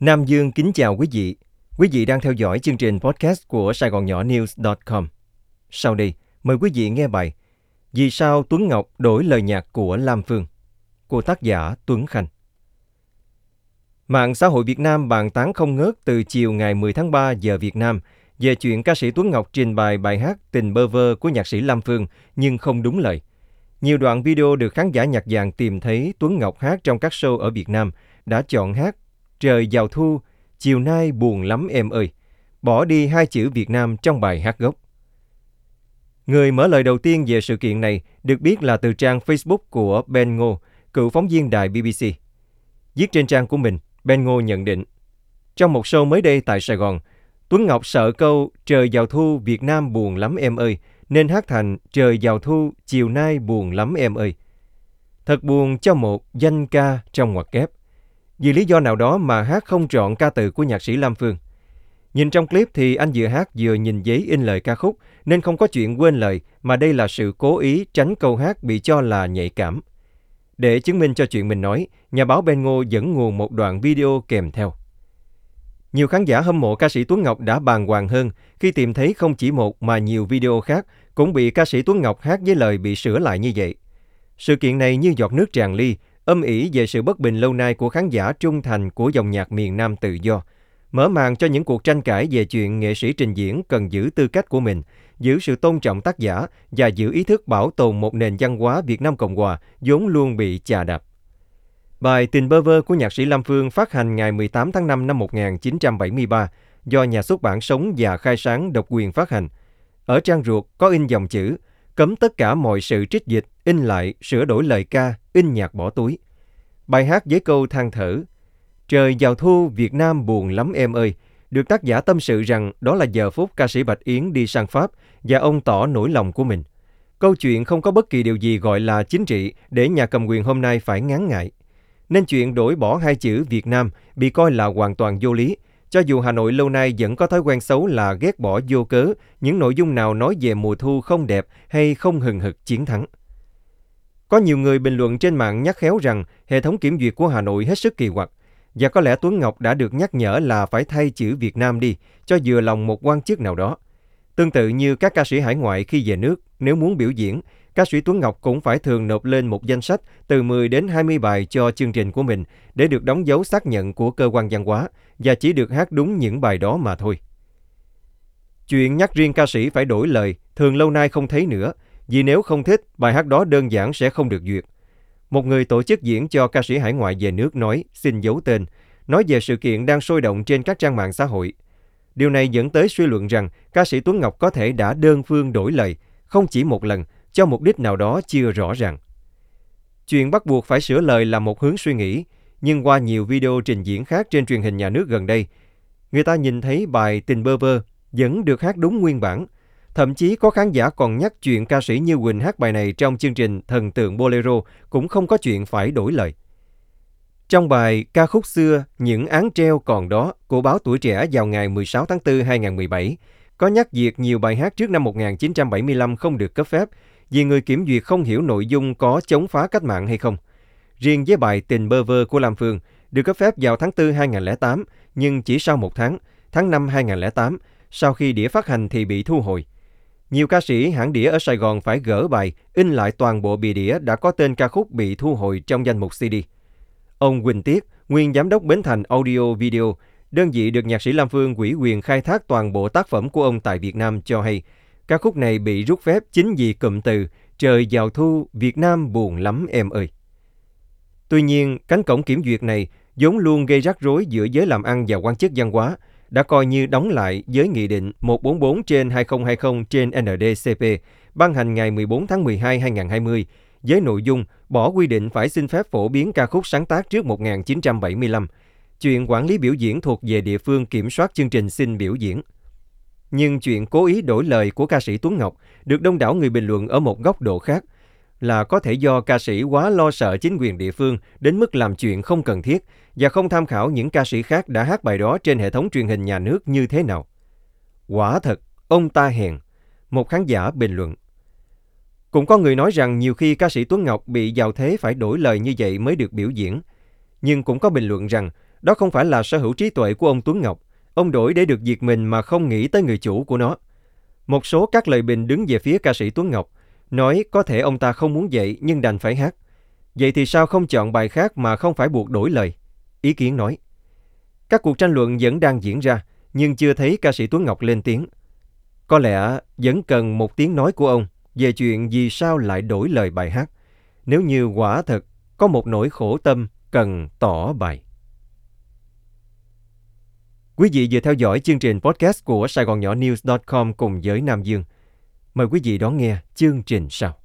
Nam Dương kính chào quý vị. Quý vị đang theo dõi chương trình podcast của Sài Gòn Nhỏ News.com. Sau đây, mời quý vị nghe bài Vì sao Tuấn Ngọc đổi lời nhạc của Lam Phương của tác giả Tuấn Khanh. Mạng xã hội Việt Nam bàn tán không ngớt từ chiều ngày 10 tháng 3 giờ Việt Nam về chuyện ca sĩ Tuấn Ngọc trình bày bài hát Tình bơ vơ của nhạc sĩ Lam Phương nhưng không đúng lời. Nhiều đoạn video được khán giả nhạc vàng tìm thấy Tuấn Ngọc hát trong các show ở Việt Nam đã chọn hát Trời vào thu, chiều nay buồn lắm em ơi, bỏ đi hai chữ Việt Nam trong bài hát gốc. Người mở lời đầu tiên về sự kiện này được biết là từ trang Facebook của Ben Ngô, cựu phóng viên đài BBC. Viết trên trang của mình, Ben Ngô nhận định, trong một show mới đây tại Sài Gòn, Tuấn Ngọc sợ câu Trời vào thu Việt Nam buồn lắm em ơi, nên hát thành Trời vào thu chiều nay buồn lắm em ơi. Thật buồn cho một danh ca trong ngoặc kép. Vì lý do nào đó mà hát không chọn ca từ của nhạc sĩ Lam Phương. Nhìn trong clip thì anh vừa hát vừa nhìn giấy in lời ca khúc nên không có chuyện quên lời mà đây là sự cố ý tránh câu hát bị cho là nhạy cảm. Để chứng minh cho chuyện mình nói, nhà báo Ben Ngô dẫn nguồn một đoạn video kèm theo. Nhiều khán giả hâm mộ ca sĩ Tuấn Ngọc đã bàng hoàng hơn khi tìm thấy không chỉ một mà nhiều video khác cũng bị ca sĩ Tuấn Ngọc hát với lời bị sửa lại như vậy. Sự kiện này như giọt nước tràn ly, âm ỉ về sự bất bình lâu nay của khán giả trung thành của dòng nhạc miền Nam tự do, mở màn cho những cuộc tranh cãi về chuyện nghệ sĩ trình diễn cần giữ tư cách của mình, giữ sự tôn trọng tác giả và giữ ý thức bảo tồn một nền văn hóa Việt Nam Cộng Hòa vốn luôn bị chà đạp. Bài Tình bơ vơ của nhạc sĩ Lam Phương phát hành ngày 18 tháng 5 năm 1973 do nhà xuất bản Sống và Khai Sáng độc quyền phát hành. Ở trang ruột có in dòng chữ cấm tất cả mọi sự trích dịch, in lại, sửa đổi lời ca, in nhạc bỏ túi. Bài hát với câu than thở Trời vào thu Việt Nam buồn lắm em ơi, được tác giả tâm sự rằng đó là giờ phút ca sĩ Bạch Yến đi sang Pháp và ông tỏ nỗi lòng của mình. Câu chuyện không có bất kỳ điều gì gọi là chính trị để nhà cầm quyền hôm nay phải ngán ngại. Nên chuyện đổi bỏ hai chữ Việt Nam bị coi là hoàn toàn vô lý, cho dù Hà Nội lâu nay vẫn có thói quen xấu là ghét bỏ vô cớ những nội dung nào nói về mùa thu không đẹp hay không hừng hực chiến thắng. Có nhiều người bình luận trên mạng nhắc khéo rằng hệ thống kiểm duyệt của Hà Nội hết sức kỳ quặc. Và có lẽ Tuấn Ngọc đã được nhắc nhở là phải thay chữ Việt Nam đi cho vừa lòng một quan chức nào đó. Tương tự như các ca sĩ hải ngoại khi về nước, nếu muốn biểu diễn, ca sĩ Tuấn Ngọc cũng phải thường nộp lên một danh sách từ 10 đến 20 bài cho chương trình của mình để được đóng dấu xác nhận của cơ quan văn hóa và chỉ được hát đúng những bài đó mà thôi. Chuyện nhắc riêng ca sĩ phải đổi lời thường lâu nay không thấy nữa, vì nếu không thích, bài hát đó đơn giản sẽ không được duyệt. Một người tổ chức diễn cho ca sĩ hải ngoại về nước nói, xin giấu tên, nói về sự kiện đang sôi động trên các trang mạng xã hội. Điều này dẫn tới suy luận rằng ca sĩ Tuấn Ngọc có thể đã đơn phương đổi lời, không chỉ một lần, cho mục đích nào đó chưa rõ ràng. Chuyện bắt buộc phải sửa lời là một hướng suy nghĩ, nhưng qua nhiều video trình diễn khác trên truyền hình nhà nước gần đây, người ta nhìn thấy bài Tình bơ vơ vẫn được hát đúng nguyên bản. Thậm chí có khán giả còn nhắc chuyện ca sĩ Như Quỳnh hát bài này trong chương trình Thần tượng Bolero cũng không có chuyện phải đổi lời. Trong bài ca khúc xưa Những án treo còn đó của báo Tuổi Trẻ vào ngày 16 tháng 4 2017, có nhắc việc nhiều bài hát trước năm 1975 không được cấp phép vì người kiểm duyệt không hiểu nội dung có chống phá cách mạng hay không. Riêng với bài Tình bơ vơ của Lam Phương được cấp phép vào tháng 4 2008, nhưng chỉ sau một tháng, tháng 5 2008, sau khi đĩa phát hành thì bị thu hồi. Nhiều ca sĩ hãng đĩa ở Sài Gòn phải gỡ bài, in lại toàn bộ bì đĩa đã có tên ca khúc bị thu hồi trong danh mục CD. Ông Quỳnh Tiết, nguyên giám đốc Bến Thành Audio Video, đơn vị được nhạc sĩ Lam Phương quỹ quyền khai thác toàn bộ tác phẩm của ông tại Việt Nam cho hay, ca khúc này bị rút phép chính vì cụm từ Trời giàu thu, Việt Nam buồn lắm em ơi. Tuy nhiên, cánh cổng kiểm duyệt này vốn luôn gây rắc rối giữa giới làm ăn và quan chức văn hóa, đã coi như đóng lại với Nghị định 144 trên 2020 trên NDCP ban hành ngày 14 tháng 12 2020 với nội dung bỏ quy định phải xin phép phổ biến ca khúc sáng tác trước 1975. Chuyện quản lý biểu diễn thuộc về địa phương kiểm soát chương trình xin biểu diễn. Nhưng chuyện cố ý đổi lời của ca sĩ Tuấn Ngọc được đông đảo người bình luận ở một góc độ khác là có thể do ca sĩ quá lo sợ chính quyền địa phương đến mức làm chuyện không cần thiết và không tham khảo những ca sĩ khác đã hát bài đó trên hệ thống truyền hình nhà nước như thế nào. Quả thật, ông ta hèn, một khán giả bình luận. Cũng có người nói rằng nhiều khi ca sĩ Tuấn Ngọc bị giàu thế phải đổi lời như vậy mới được biểu diễn. Nhưng cũng có bình luận rằng Đó không phải là sở hữu trí tuệ của ông Tuấn Ngọc. Ông đổi để được diệt mình mà không nghĩ tới người chủ của nó. Một số các lời bình đứng về phía ca sĩ Tuấn Ngọc, nói có thể ông ta không muốn dạy nhưng đành phải hát. Vậy thì sao không chọn bài khác mà không phải buộc đổi lời? Ý kiến nói. Các cuộc tranh luận vẫn đang diễn ra, nhưng chưa thấy ca sĩ Tuấn Ngọc lên tiếng. Có lẽ vẫn cần một tiếng nói của ông về chuyện vì sao lại đổi lời bài hát, nếu như quả thật có một nỗi khổ tâm cần tỏ bài Quý vị vừa theo dõi chương trình podcast của Sài Gòn Nhỏ News.com cùng với Nam Dương. Mời quý vị đón nghe chương trình sau.